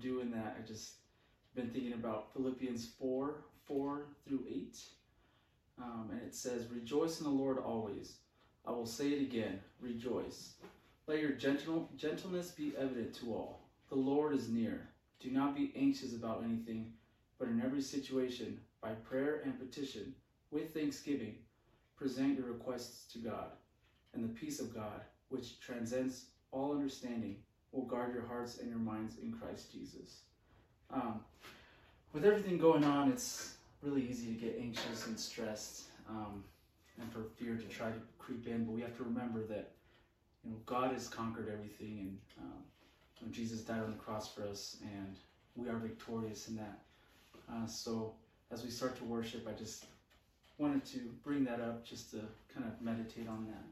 doing that, I just been thinking about Philippians 4 4 through 8. Um, and it says, Rejoice in the Lord always. I will say it again, rejoice. Let your gentle, gentleness be evident to all. The Lord is near. Do not be anxious about anything, but in every situation, by prayer and petition, with thanksgiving, present your requests to God, and the peace of God, which transcends all understanding, will guard your hearts and your minds in Christ Jesus. Um, with everything going on, it's really easy to get anxious and stressed, um, and for fear to try to creep in. But we have to remember that you know God has conquered everything, and um, Jesus died on the cross for us, and we are victorious in that. Uh, so as we start to worship, I just wanted to bring that up just to kind of meditate on that.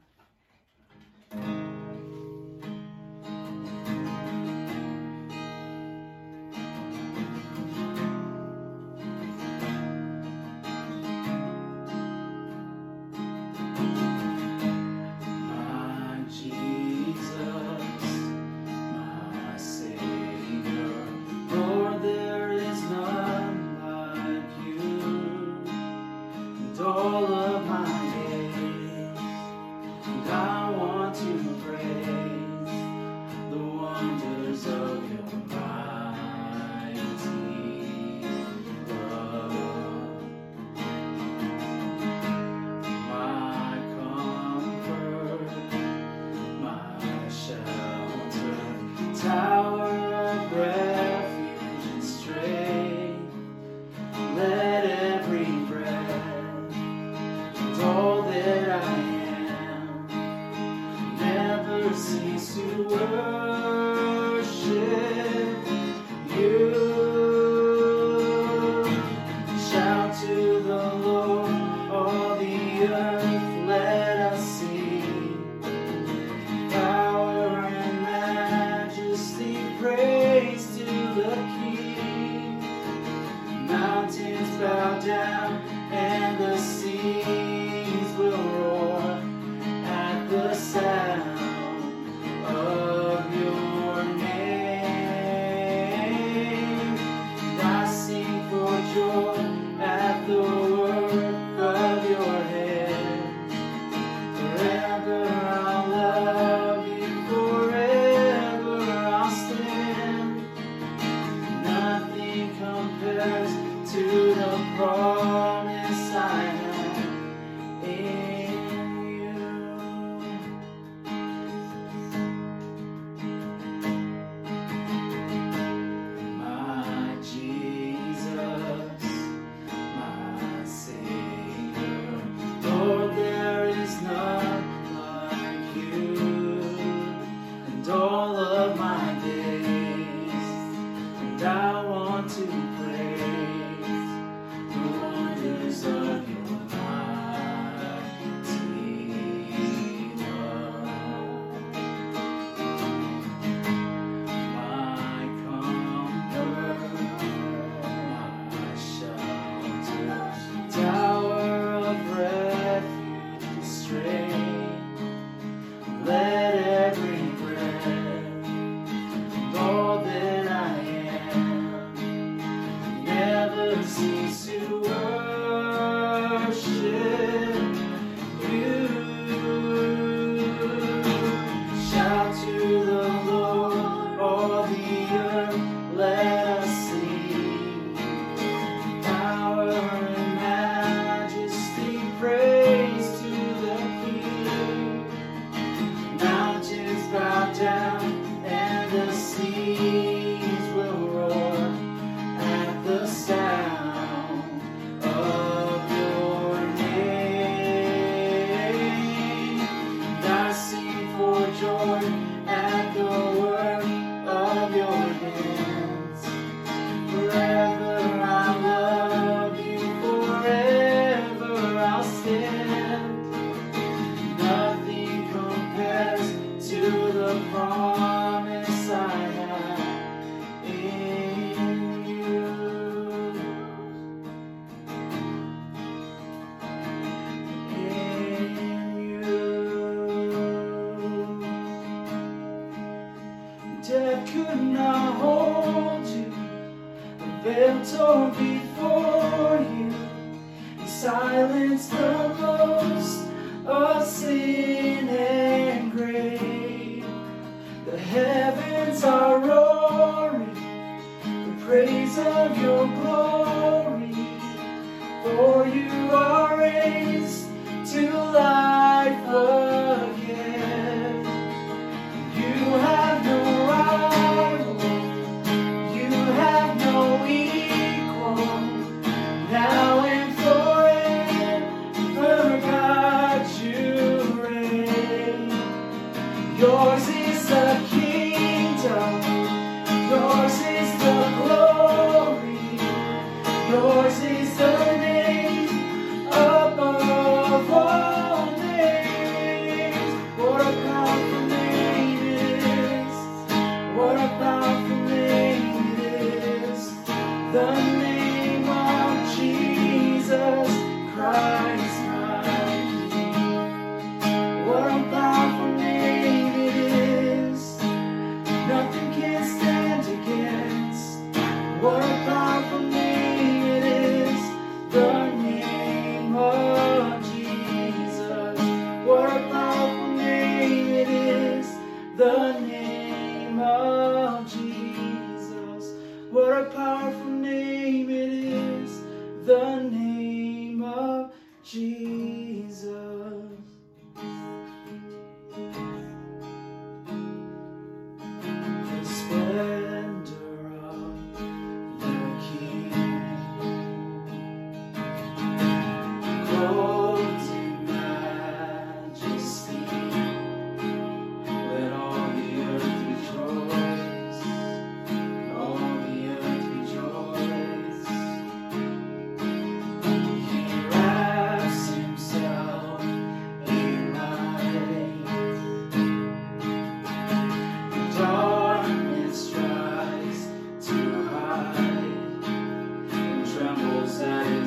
Trembles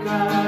God.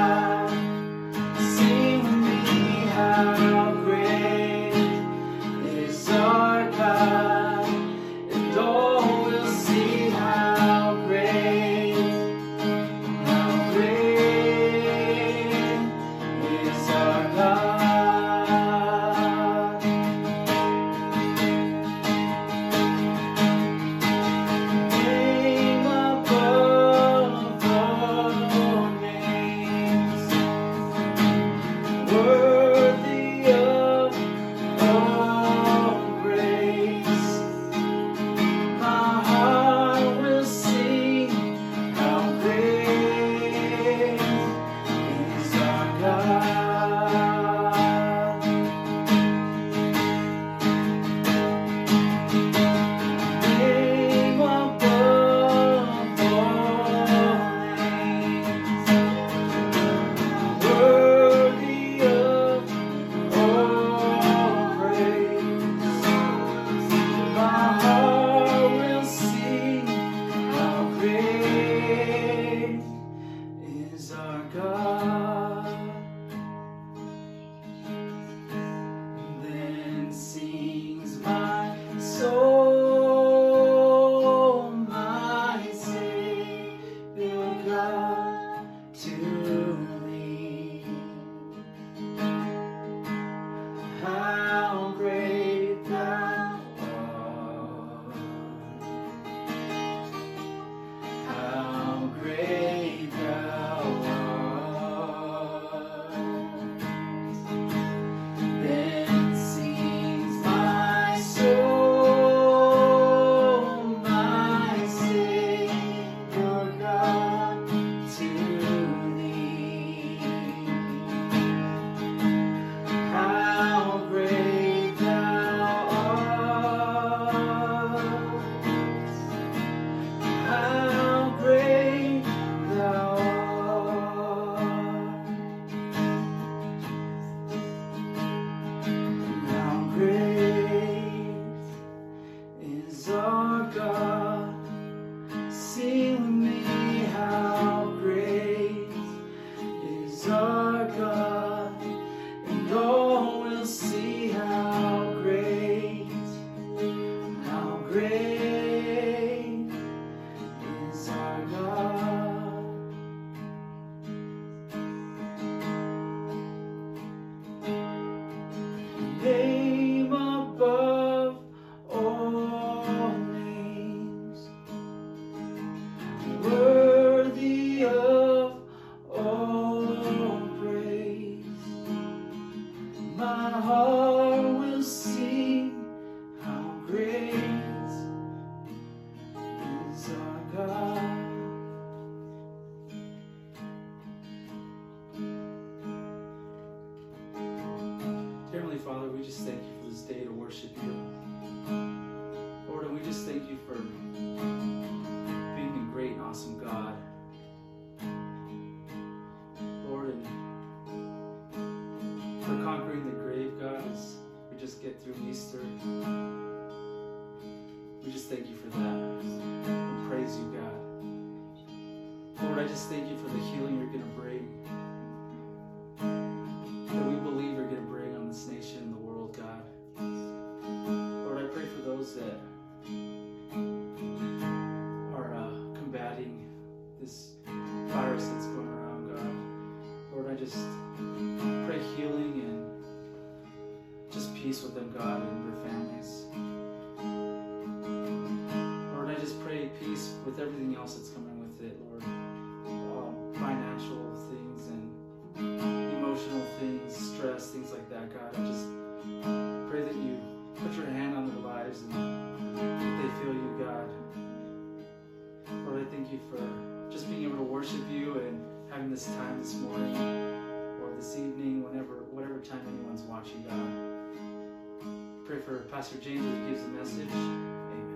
Pastor James gives the message. Amen.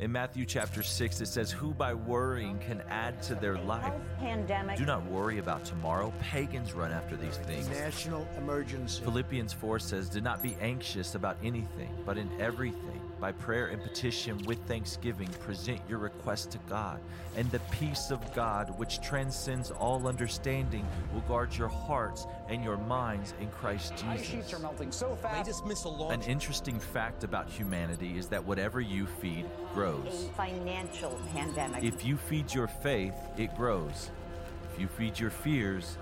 In Matthew chapter 6, it says, Who by worrying can add to their life? pandemic. Do not worry about tomorrow. Pagans run after these things. National emergency. Philippians 4 says, Do not be anxious about anything, but in everything, by prayer and petition with thanksgiving, present your request to God. And the peace of God, which transcends all understanding, will guard your hearts and your minds in Christ Ice sheets Jesus. are melting so fast. Latest missile An interesting fact about humanity is that whatever you feed grows. a financial pandemic. If you feed your faith, it grows. If you feed your fears,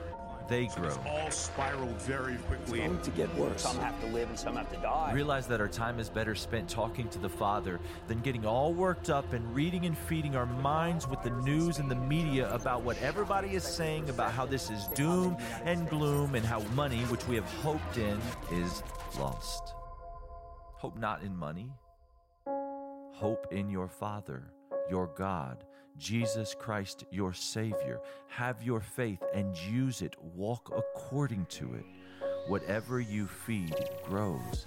they grow. all spiraled very quickly. going to get worse. Some have to live and some have to die. Realize that our time is better spent talking to the Father than getting all worked up and reading and feeding our minds with the news and the media about what everybody is saying about how this is doom and gloom and how money, which we have hoped in, is lost. Hope not in money. Hope in your Father, your God, Jesus Christ, your Savior. Have your faith and use it. Walk according to it. Whatever you feed grows.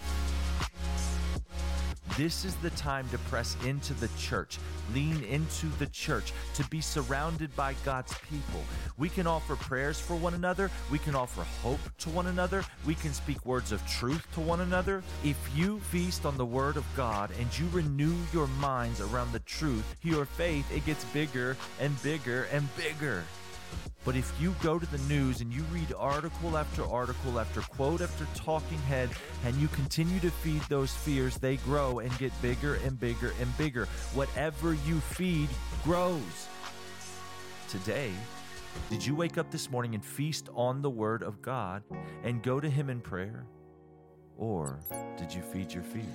This is the time to press into the church, lean into the church, to be surrounded by God's people. We can offer prayers for one another, we can offer hope to one another, we can speak words of truth to one another. If you feast on the word of God and you renew your minds around the truth, your faith it gets bigger and bigger and bigger. But if you go to the news and you read article after article after quote after talking head and you continue to feed those fears, they grow and get bigger and bigger and bigger. Whatever you feed grows. Today, did you wake up this morning and feast on the Word of God and go to Him in prayer? Or did you feed your fears?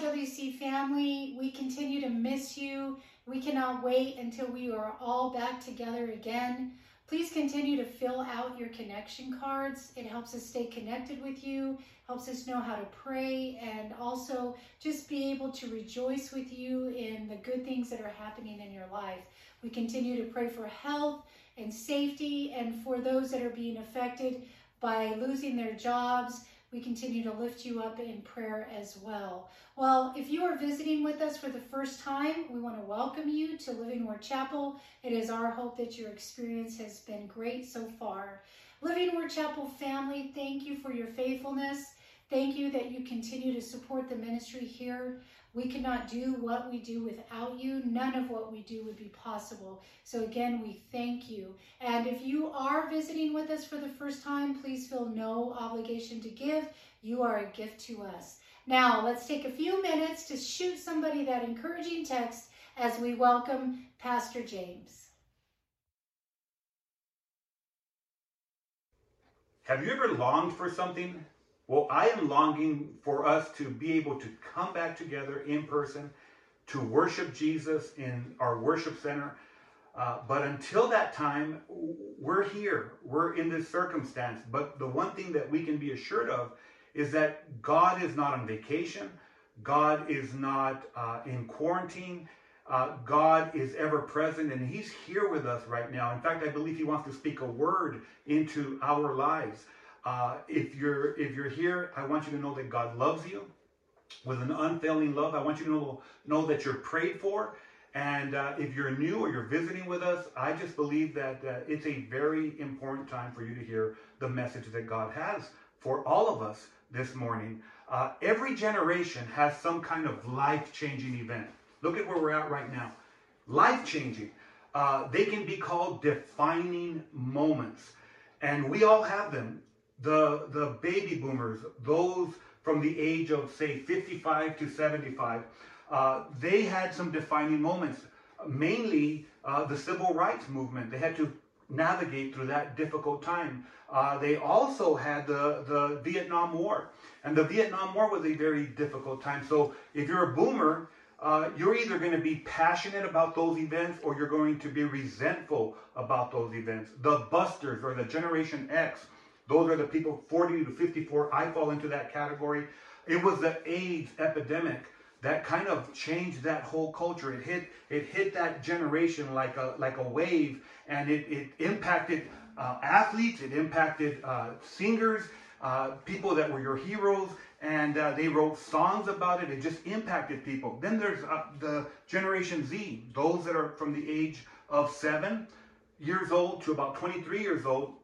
LWC family, we continue to miss you. We cannot wait until we are all back together again. Please continue to fill out your connection cards. It helps us stay connected with you, helps us know how to pray, and also just be able to rejoice with you in the good things that are happening in your life. We continue to pray for health and safety and for those that are being affected by losing their jobs, we continue to lift you up in prayer as well. Well, if you are visiting with us for the first time, we want to welcome you to Living Word Chapel. It is our hope that your experience has been great so far. Living Word Chapel family, thank you for your faithfulness. Thank you that you continue to support the ministry here. We cannot do what we do without you. None of what we do would be possible. So, again, we thank you. And if you are visiting with us for the first time, please feel no obligation to give. You are a gift to us. Now, let's take a few minutes to shoot somebody that encouraging text as we welcome Pastor James. Have you ever longed for something? Well, I am longing for us to be able to come back together in person to worship Jesus in our worship center. Uh, but until that time, we're here. We're in this circumstance. But the one thing that we can be assured of is that God is not on vacation. God is not uh, in quarantine. Uh, God is ever present and He's here with us right now. In fact, I believe He wants to speak a word into our lives. Uh, if you're if you're here, I want you to know that God loves you with an unfailing love. I want you to know, know that you're prayed for. And uh, if you're new or you're visiting with us, I just believe that uh, it's a very important time for you to hear the message that God has for all of us this morning. Uh, every generation has some kind of life changing event. Look at where we're at right now. Life changing. Uh, they can be called defining moments. And we all have them. The, the baby boomers, those from the age of, say, 55 to 75, uh, they had some defining moments. Mainly uh, the civil rights movement. They had to navigate through that difficult time. Uh, they also had the, the Vietnam War. And the Vietnam War was a very difficult time. So if you're a boomer, uh, you're either going to be passionate about those events or you're going to be resentful about those events. The busters or the Generation X, those are the people 40 to 54. I fall into that category. It was the AIDS epidemic that kind of changed that whole culture. It hit it hit that generation like a like a wave, and it it impacted uh, athletes. It impacted uh, singers, uh, people that were your heroes, and uh, they wrote songs about it. It just impacted people. Then there's uh, the Generation Z, those that are from the age of seven years old to about 23 years old,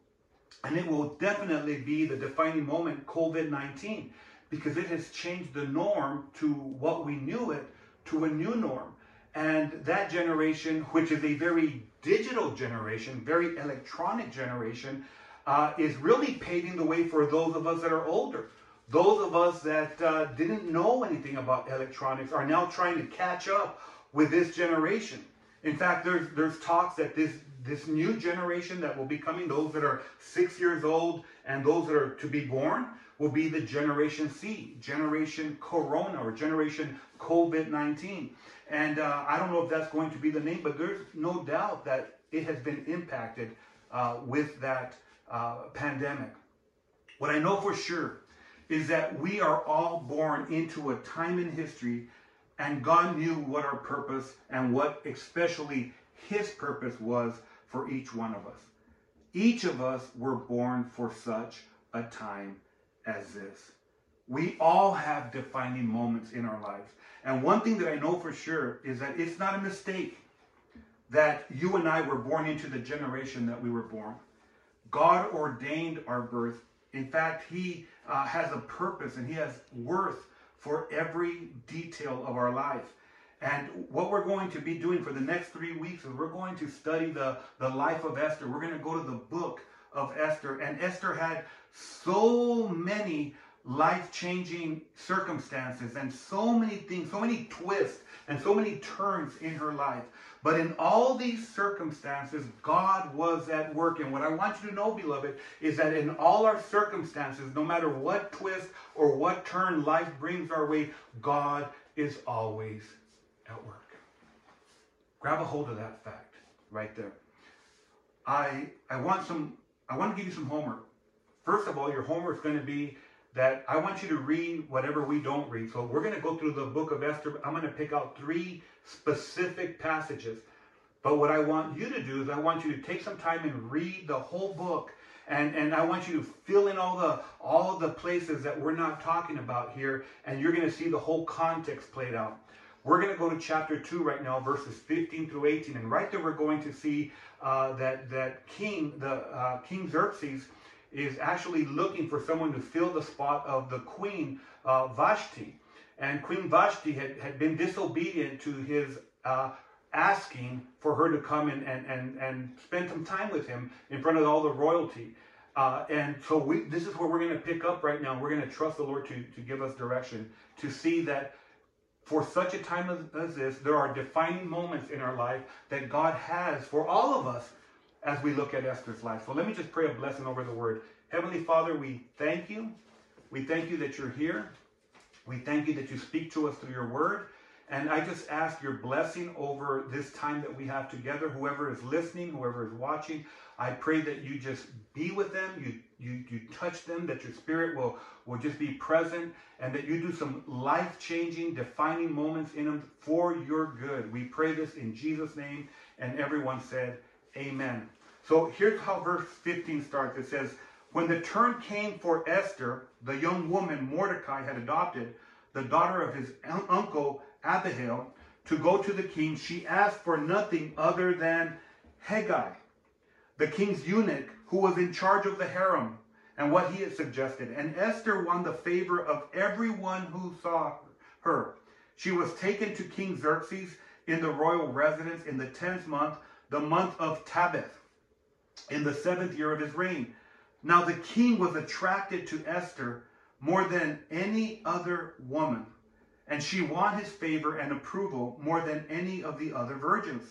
and it will definitely be the defining moment, COVID 19, because it has changed the norm to what we knew it to a new norm. And that generation, which is a very digital generation, very electronic generation, uh, is really paving the way for those of us that are older. Those of us that uh, didn't know anything about electronics are now trying to catch up with this generation. In fact, there's there's talks that this this new generation that will be coming, those that are six years old and those that are to be born, will be the Generation C, Generation Corona, or Generation COVID 19. And uh, I don't know if that's going to be the name, but there's no doubt that it has been impacted uh, with that uh, pandemic. What I know for sure is that we are all born into a time in history, and God knew what our purpose and what especially His purpose was for each one of us. Each of us were born for such a time as this. We all have defining moments in our lives. And one thing that I know for sure is that it's not a mistake that you and I were born into the generation that we were born. God ordained our birth. In fact, He uh, has a purpose and He has worth for every detail of our life. And what we're going to be doing for the next three weeks is we're going to study the, the life of Esther. We're going to go to the book of Esther. And Esther had so many life changing circumstances and so many things, so many twists and so many turns in her life. But in all these circumstances, God was at work. And what I want you to know, beloved, is that in all our circumstances, no matter what twist or what turn life brings our way, God is always at work. Grab a hold of that fact right there. I I want some I want to give you some homework. First of all, your homework is going to be that I want you to read whatever we don't read. So we're going to go through the book of Esther. I'm going to pick out three specific passages. But what I want you to do is I want you to take some time and read the whole book And, and I want you to fill in all the all the places that we're not talking about here, and you're going to see the whole context played out. We're going to go to chapter 2 right now, verses 15 through 18. And right there, we're going to see uh, that, that King, the uh, King Xerxes, is actually looking for someone to fill the spot of the queen uh, Vashti. And Queen Vashti had, had been disobedient to his uh, asking for her to come and, and, and, and spend some time with him in front of all the royalty. Uh, and so we, this is where we're going to pick up right now. We're going to trust the Lord to, to give us direction, to see that for such a time as, as this, there are defining moments in our life that God has for all of us as we look at Esther's life. So let me just pray a blessing over the word. Heavenly Father, we thank you. We thank you that you're here. We thank you that you speak to us through your word. And I just ask your blessing over this time that we have together. Whoever is listening, whoever is watching, I pray that you just be with them, you, you, you touch them, that your spirit will, will just be present, and that you do some life changing, defining moments in them for your good. We pray this in Jesus' name. And everyone said, Amen. So here's how verse 15 starts it says, When the turn came for Esther, the young woman Mordecai had adopted, the daughter of his uncle Abihail, to go to the king, she asked for nothing other than Hegai, the king's eunuch who was in charge of the harem, and what he had suggested. And Esther won the favor of everyone who saw her. She was taken to King Xerxes in the royal residence in the tenth month, the month of Tebeth, in the seventh year of his reign. Now the king was attracted to Esther more than any other woman and she won his favor and approval more than any of the other virgins.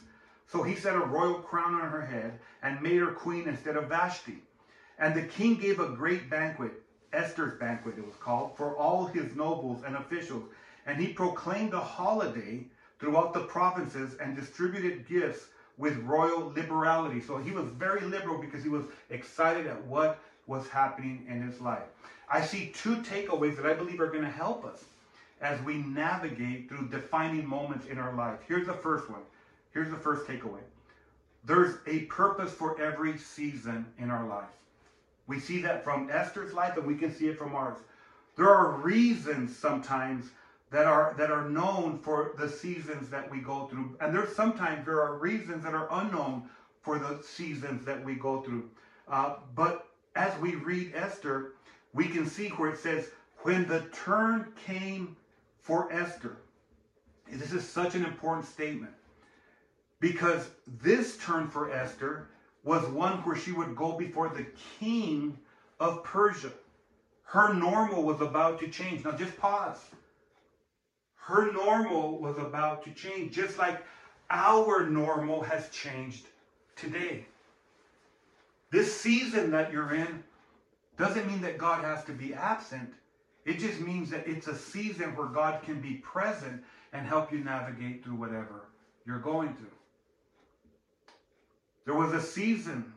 So he set a royal crown on her head and made her queen instead of Vashti. And the king gave a great banquet, Esther's banquet it was called, for all his nobles and officials. And he proclaimed a holiday throughout the provinces and distributed gifts with royal liberality. So he was very liberal because he was excited at what was happening in his life. I see two takeaways that I believe are going to help us as we navigate through defining moments in our life. Here's the first one. Here's the first takeaway. There's a purpose for every season in our life. We see that from Esther's life and we can see it from ours. There are reasons sometimes that are that are known for the seasons that we go through. And there's sometimes there are reasons that are unknown for the seasons that we go through. Uh, but as we read Esther, we can see where it says, when the turn came for Esther. This is such an important statement because this turn for Esther was one where she would go before the king of Persia. Her normal was about to change. Now just pause. Her normal was about to change, just like our normal has changed today. This season that you're in doesn't mean that God has to be absent. It just means that it's a season where God can be present and help you navigate through whatever you're going through. There was a season,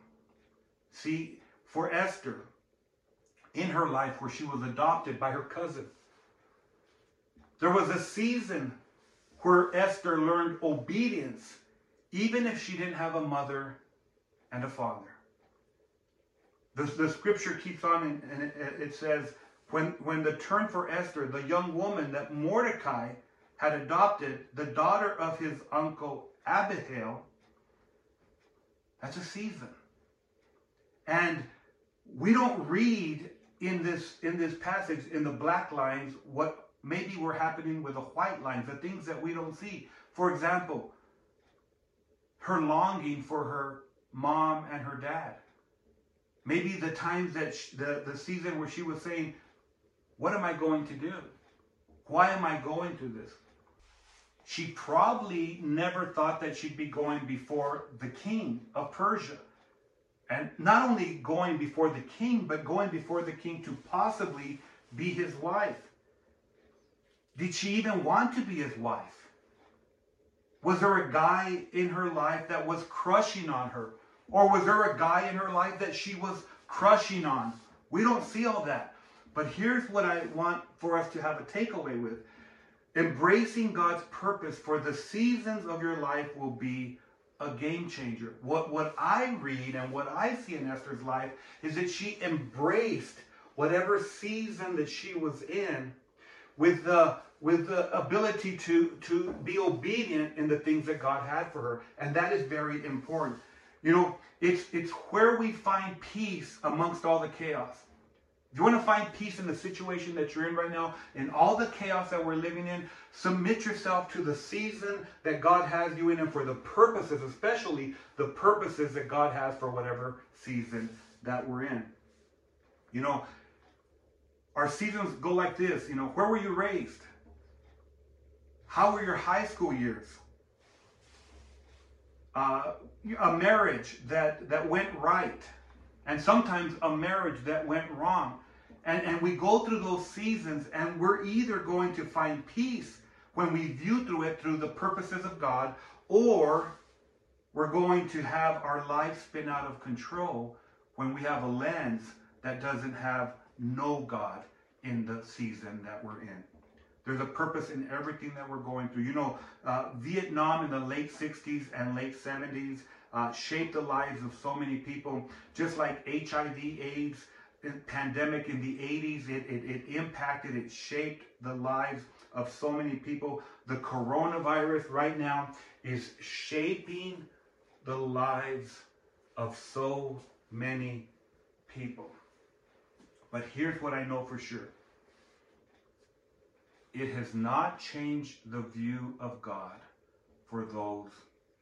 see, for Esther in her life where she was adopted by her cousin. There was a season where Esther learned obedience, even if she didn't have a mother and a father. The, the scripture keeps on and, it, it says, when, when the turn for Esther, the young woman that Mordecai had adopted, the daughter of his uncle Abihail, that's a season. And we don't read in this in this passage in the black lines what maybe were happening with the white lines, the things that we don't see. For example, her longing for her mom and her dad. Maybe the times that she, the the season where she was saying, what am I going to do? Why am I going through this? She probably never thought that she'd be going before the king of Persia. And not only going before the king, but going before the king to possibly be his wife. Did she even want to be his wife? Was there a guy in her life that was crushing on her? Or was there a guy in her life that she was crushing on? We don't see all that. But here's what I want for us to have a takeaway with. Embracing God's purpose for the seasons of your life will be a game changer. What what I read and what I see in Esther's life is that she embraced whatever season that she was in with the with the ability to to be obedient in the things that God had for her. And that is very important. You know, it's it's where we find peace amongst all the chaos. You want to find peace in the situation that you're in right now, in all the chaos that we're living in, submit yourself to the season that God has you in and for the purposes, especially the purposes that God has for whatever season that we're in. You know, our seasons go like this. You know, where were you raised? How were your high school years? Uh, a marriage that, that went right, and sometimes a marriage that went wrong. And, and we go through those seasons, and we're either going to find peace when we view through it through the purposes of God, or we're going to have our life spin out of control when we have a lens that doesn't have no God in the season that we're in. There's a purpose in everything that we're going through. You know, uh, Vietnam in the late 60s and late 70s uh, shaped the lives of so many people, just like HIV, AIDS, pandemic in the 80s, it, it, it impacted, it shaped the lives of so many people. The coronavirus right now is shaping the lives of so many people. But here's what I know for sure it has not changed the view of God for those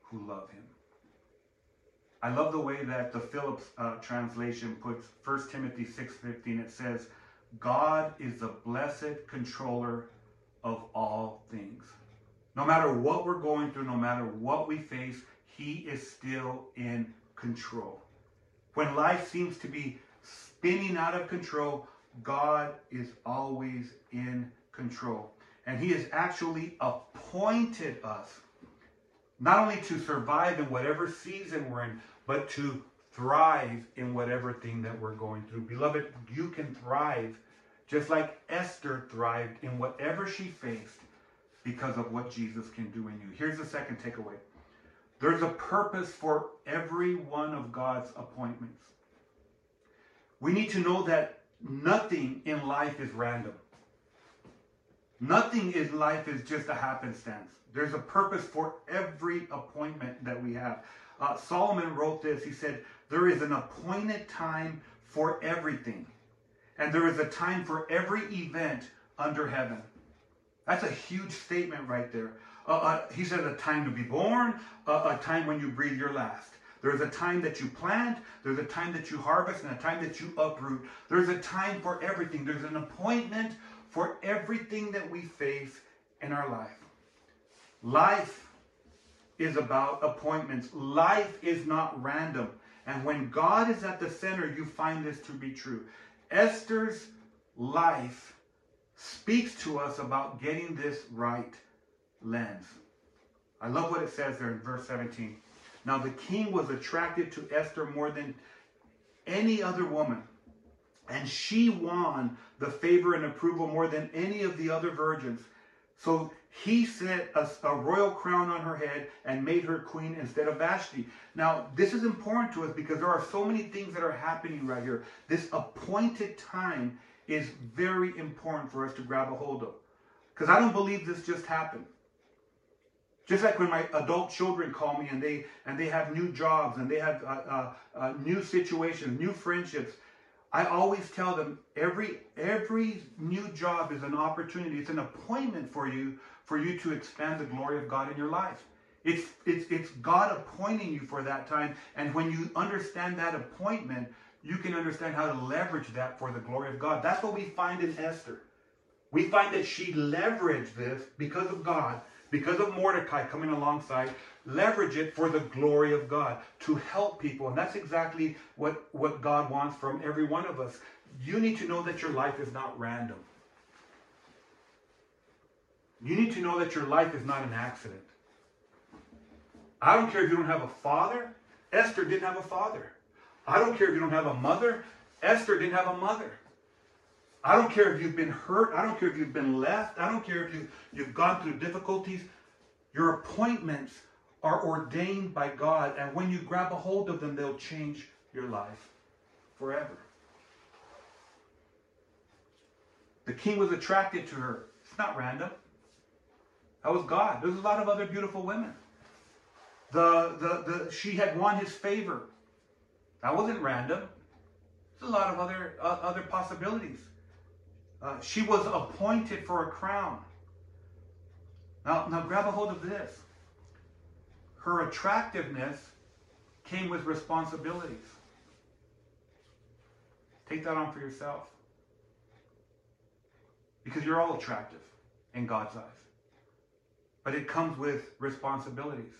who love Him. I love the way that the Phillips uh, translation puts 1 Timothy 6:15. It says, "God is the blessed controller of all things." No matter what we're going through, no matter what we face, He is still in control. When life seems to be spinning out of control, God is always in control. And He has actually appointed us not only to survive in whatever season we're in, but to thrive in whatever thing that we're going through. Beloved, you can thrive just like Esther thrived in whatever she faced because of what Jesus can do in you. Here's the second takeaway there's a purpose for every one of God's appointments. We need to know that nothing in life is random. Nothing in life is just a happenstance. There's a purpose for every appointment that we have. Uh, Solomon wrote this. He said, There is an appointed time for everything, and there is a time for every event under heaven. That's a huge statement right there. Uh, uh, he said, A time to be born, a time when you breathe your last. There's a time that you plant, there's a time that you harvest, and a time that you uproot. There's a time for everything. There's an appointment for everything that we face in our life. Life is about appointments. Life is not random. And when God is at the center, you find this to be true. Esther's life speaks to us about getting this right lens. I love what it says there in verse 17. Now the king was attracted to Esther more than any other woman, and she won the favor and approval more than any of the other virgins. So he set a, a, royal crown on her head and made her queen instead of Vashti. Now, this is important to us because there are so many things that are happening right here. This appointed time is very important for us to grab a hold of. Because I don't believe this just happened. Just like when my adult children call me and they and they have new jobs and they have uh, uh, uh, new situations, new friendships, I always tell them every every new job is an opportunity. It's an appointment for you for you to expand the glory of God in your life. It's it's it's God appointing you for that time, and when you understand that appointment, you can understand how to leverage that for the glory of God. That's what we find in Esther. We find that she leveraged this because of God because of Mordecai coming alongside, leverage it for the glory of God to help people. And that's exactly what, what God wants from every one of us. You need to know that your life is not random. You need to know that your life is not an accident. I don't care if you don't have a father. Esther didn't have a father. I don't care if you don't have a mother. Esther didn't have a mother. I don't care if you've been hurt. I don't care if you've been left. I don't care if you, you've gone through difficulties. Your appointments are ordained by God, and when you grab a hold of them, they'll change your life forever. The king was attracted to her. It's not random. That was God. There's a lot of other beautiful women. The, the, the, she had won his favor. That wasn't random. There's a lot of other, uh, other possibilities. Uh, she was appointed for a crown. Now, now grab a hold of this. Her attractiveness came with responsibilities. Take that on for yourself. Because you're all attractive in God's eyes. But it comes with responsibilities.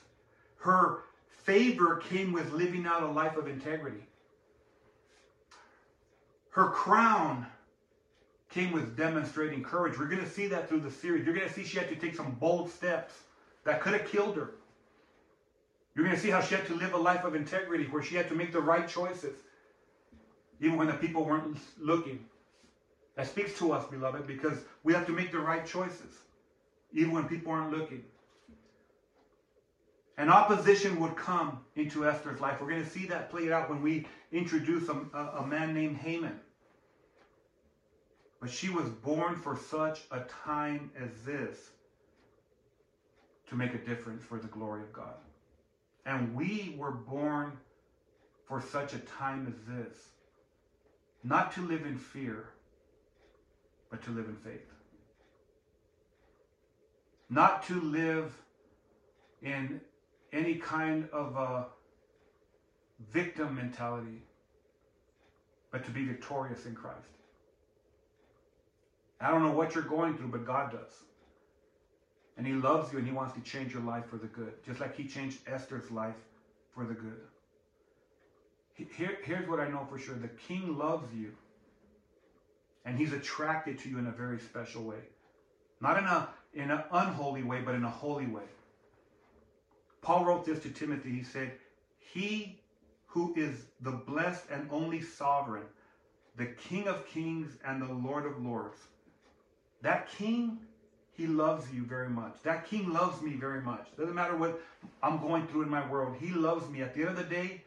Her favor came with living out a life of integrity. Her crown came with demonstrating courage. We're going to see that through the series. You're going to see she had to take some bold steps that could have killed her. You're going to see how she had to live a life of integrity where she had to make the right choices, even when the people weren't looking. That speaks to us, beloved, because we have to make the right choices, even when people aren't looking. And opposition would come into Esther's life. We're going to see that played out when we introduce a, a, a man named Haman. But she was born for such a time as this to make a difference for the glory of God. And we were born for such a time as this. Not to live in fear, but to live in faith. Not to live in any kind of a victim mentality, but to be victorious in Christ. I don't know what you're going through, but God does. And He loves you and He wants to change your life for the good, just like He changed Esther's life for the good. Here, here's what I know for sure the King loves you, and He's attracted to you in a very special way. Not in, a, in an unholy way, but in a holy way. Paul wrote this to Timothy. He said, He who is the blessed and only sovereign, the King of kings and the Lord of lords. That King, He loves you very much. That King loves me very much. Doesn't matter what I'm going through in my world. He loves me. At the end of the day,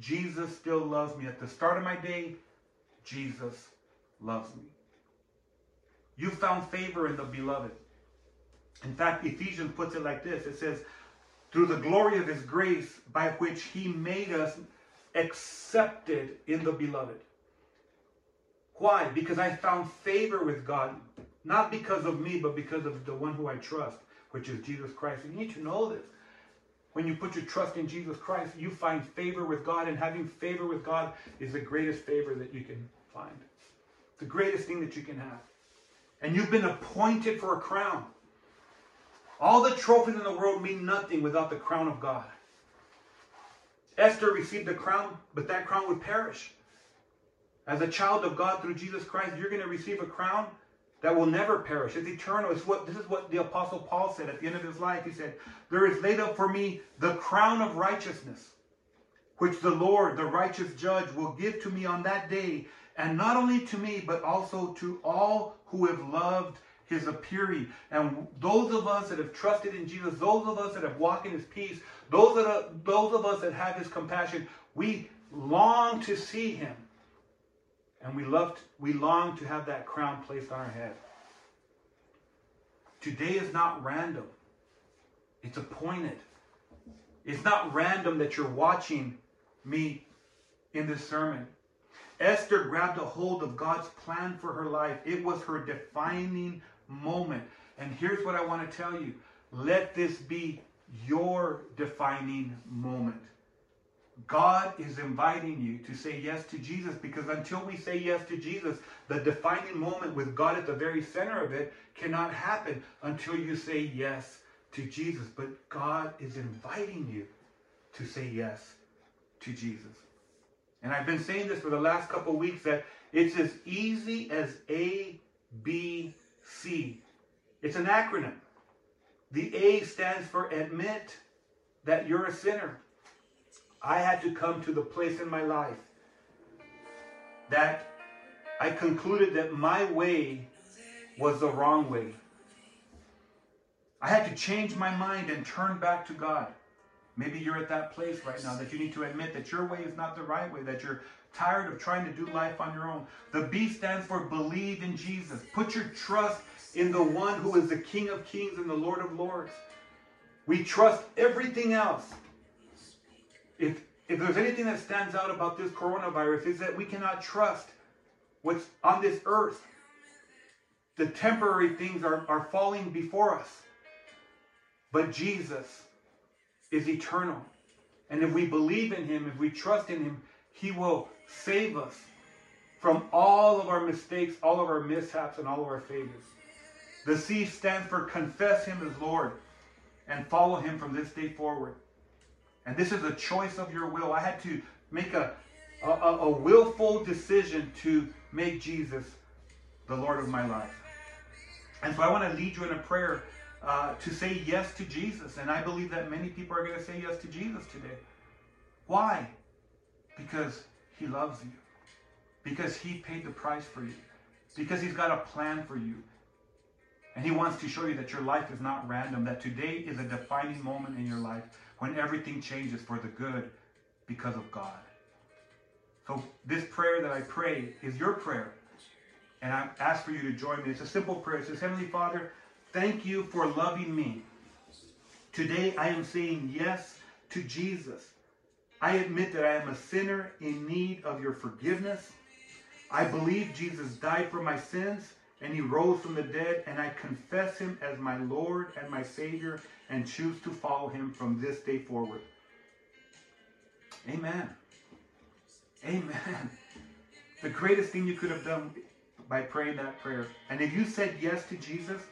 Jesus still loves me. At the start of my day, Jesus loves me. You found favor in the beloved. In fact, Ephesians puts it like this it says, through the glory of his grace by which he made us accepted in the beloved. Why? Because I found favor with God, not because of me, but because of the one who I trust, which is Jesus Christ. You need to know this. When you put your trust in Jesus Christ, you find favor with God, and having favor with God is the greatest favor that you can find. The greatest thing that you can have. And you've been appointed for a crown. All the trophies in the world mean nothing without the crown of God. Esther received the crown, but that crown would perish. As a child of God through Jesus Christ, you're going to receive a crown that will never perish. It's eternal. It's what this is what the apostle Paul said at the end of his life. He said, "There is laid up for me the crown of righteousness, which the Lord, the righteous judge, will give to me on that day, and not only to me, but also to all who have loved his appearing. And those of us that have trusted in Jesus, those of us that have walked in his peace, those that are, those of us that have his compassion, we long to see him. And we love to, we long to have that crown placed on our head. Today is not random. It's appointed. It's not random that you're watching me in this sermon. Esther grabbed a hold of God's plan for her life. It was her defining moment. And here's what I want to tell you let this be your defining moment. God is inviting you to say yes to Jesus because until we say yes to Jesus, the defining moment with God at the very center of it cannot happen until you say yes to Jesus. But God is inviting you to say yes to Jesus. And I've been saying this for the last couple weeks that it's as easy as A, B, C. It's an acronym. The A stands for admit that you're a sinner. I had to come to the place in my life that I concluded that my way was the wrong way. I had to change my mind and turn back to God. Maybe you're at that place right now that you need to admit that your way is not the right way, that you're tired of trying to do life on your own. The B stands for believe in Jesus. Put your trust in the one who is the King of Kings and the Lord of Lords. We trust everything else. If if there's anything that stands out about this coronavirus is that we cannot trust what's on this earth. The temporary things are, are falling before us. But Jesus is eternal. And if we believe in him, if we trust in him, he will save us from all of our mistakes, all of our mishaps, and all of our failures. The C stands for confess him as Lord and follow him from this day forward. And this is a choice of your will. I had to make a, a, a willful decision to make Jesus the Lord of my life. And so I want to lead you in a prayer uh, to say yes to Jesus. And I believe that many people are going to say yes to Jesus today. Why? Because he loves you. Because he paid the price for you. Because he's got a plan for you. And he wants to show you that your life is not random, that today is a defining moment in your life when everything changes for the good because of God. So this prayer that I pray is your prayer. And I ask for you to join me. It's a simple prayer. It says, Heavenly Father, thank you for loving me. Today I am saying yes to Jesus. I admit that I am a sinner in need of your forgiveness. I believe Jesus died for my sins and he rose from the dead, and I confess him as my Lord and my Savior and choose to follow him from this day forward. Amen. Amen. The greatest thing you could have done by praying that prayer. And if you said yes to Jesus,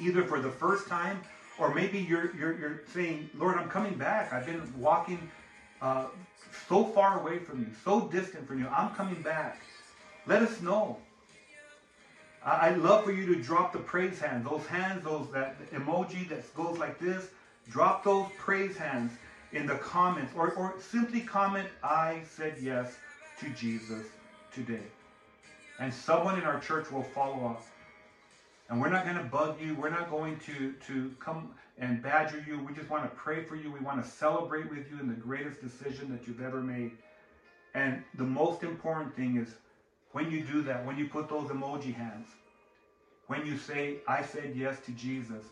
either for the first time or maybe you're, you're, you're saying, Lord, I'm coming back. I've been walking uh, so far away from you, so distant from you. I'm coming back. Let us know. I'd love for you to drop the praise hands, those hands, those that emoji that goes like this. Drop those praise hands in the comments, or, or simply comment, "I said yes to Jesus today," and someone in our church will follow up. And we're not going to bug you. We're not going to to come and badger you. We just want to pray for you. We want to celebrate with you in the greatest decision that you've ever made. And the most important thing is when you do that, when you put those emoji hands, when you say, I said yes to Jesus,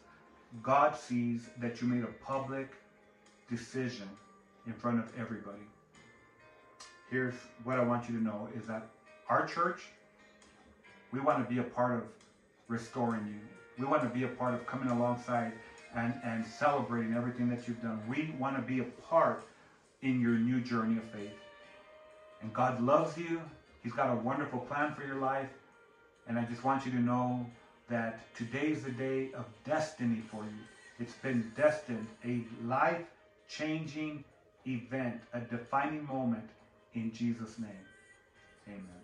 God sees that you made a public decision in front of everybody. Here's what I want you to know is that our church, we want to be a part of restoring you. We want to be a part of coming alongside and, and celebrating everything that you've done. We want to be a part in your new journey of faith. And God loves you. He's got a wonderful plan for your life. And I just want you to know that today is the day of destiny for you. It's been destined, a life changing event, a defining moment in Jesus' name. Amen.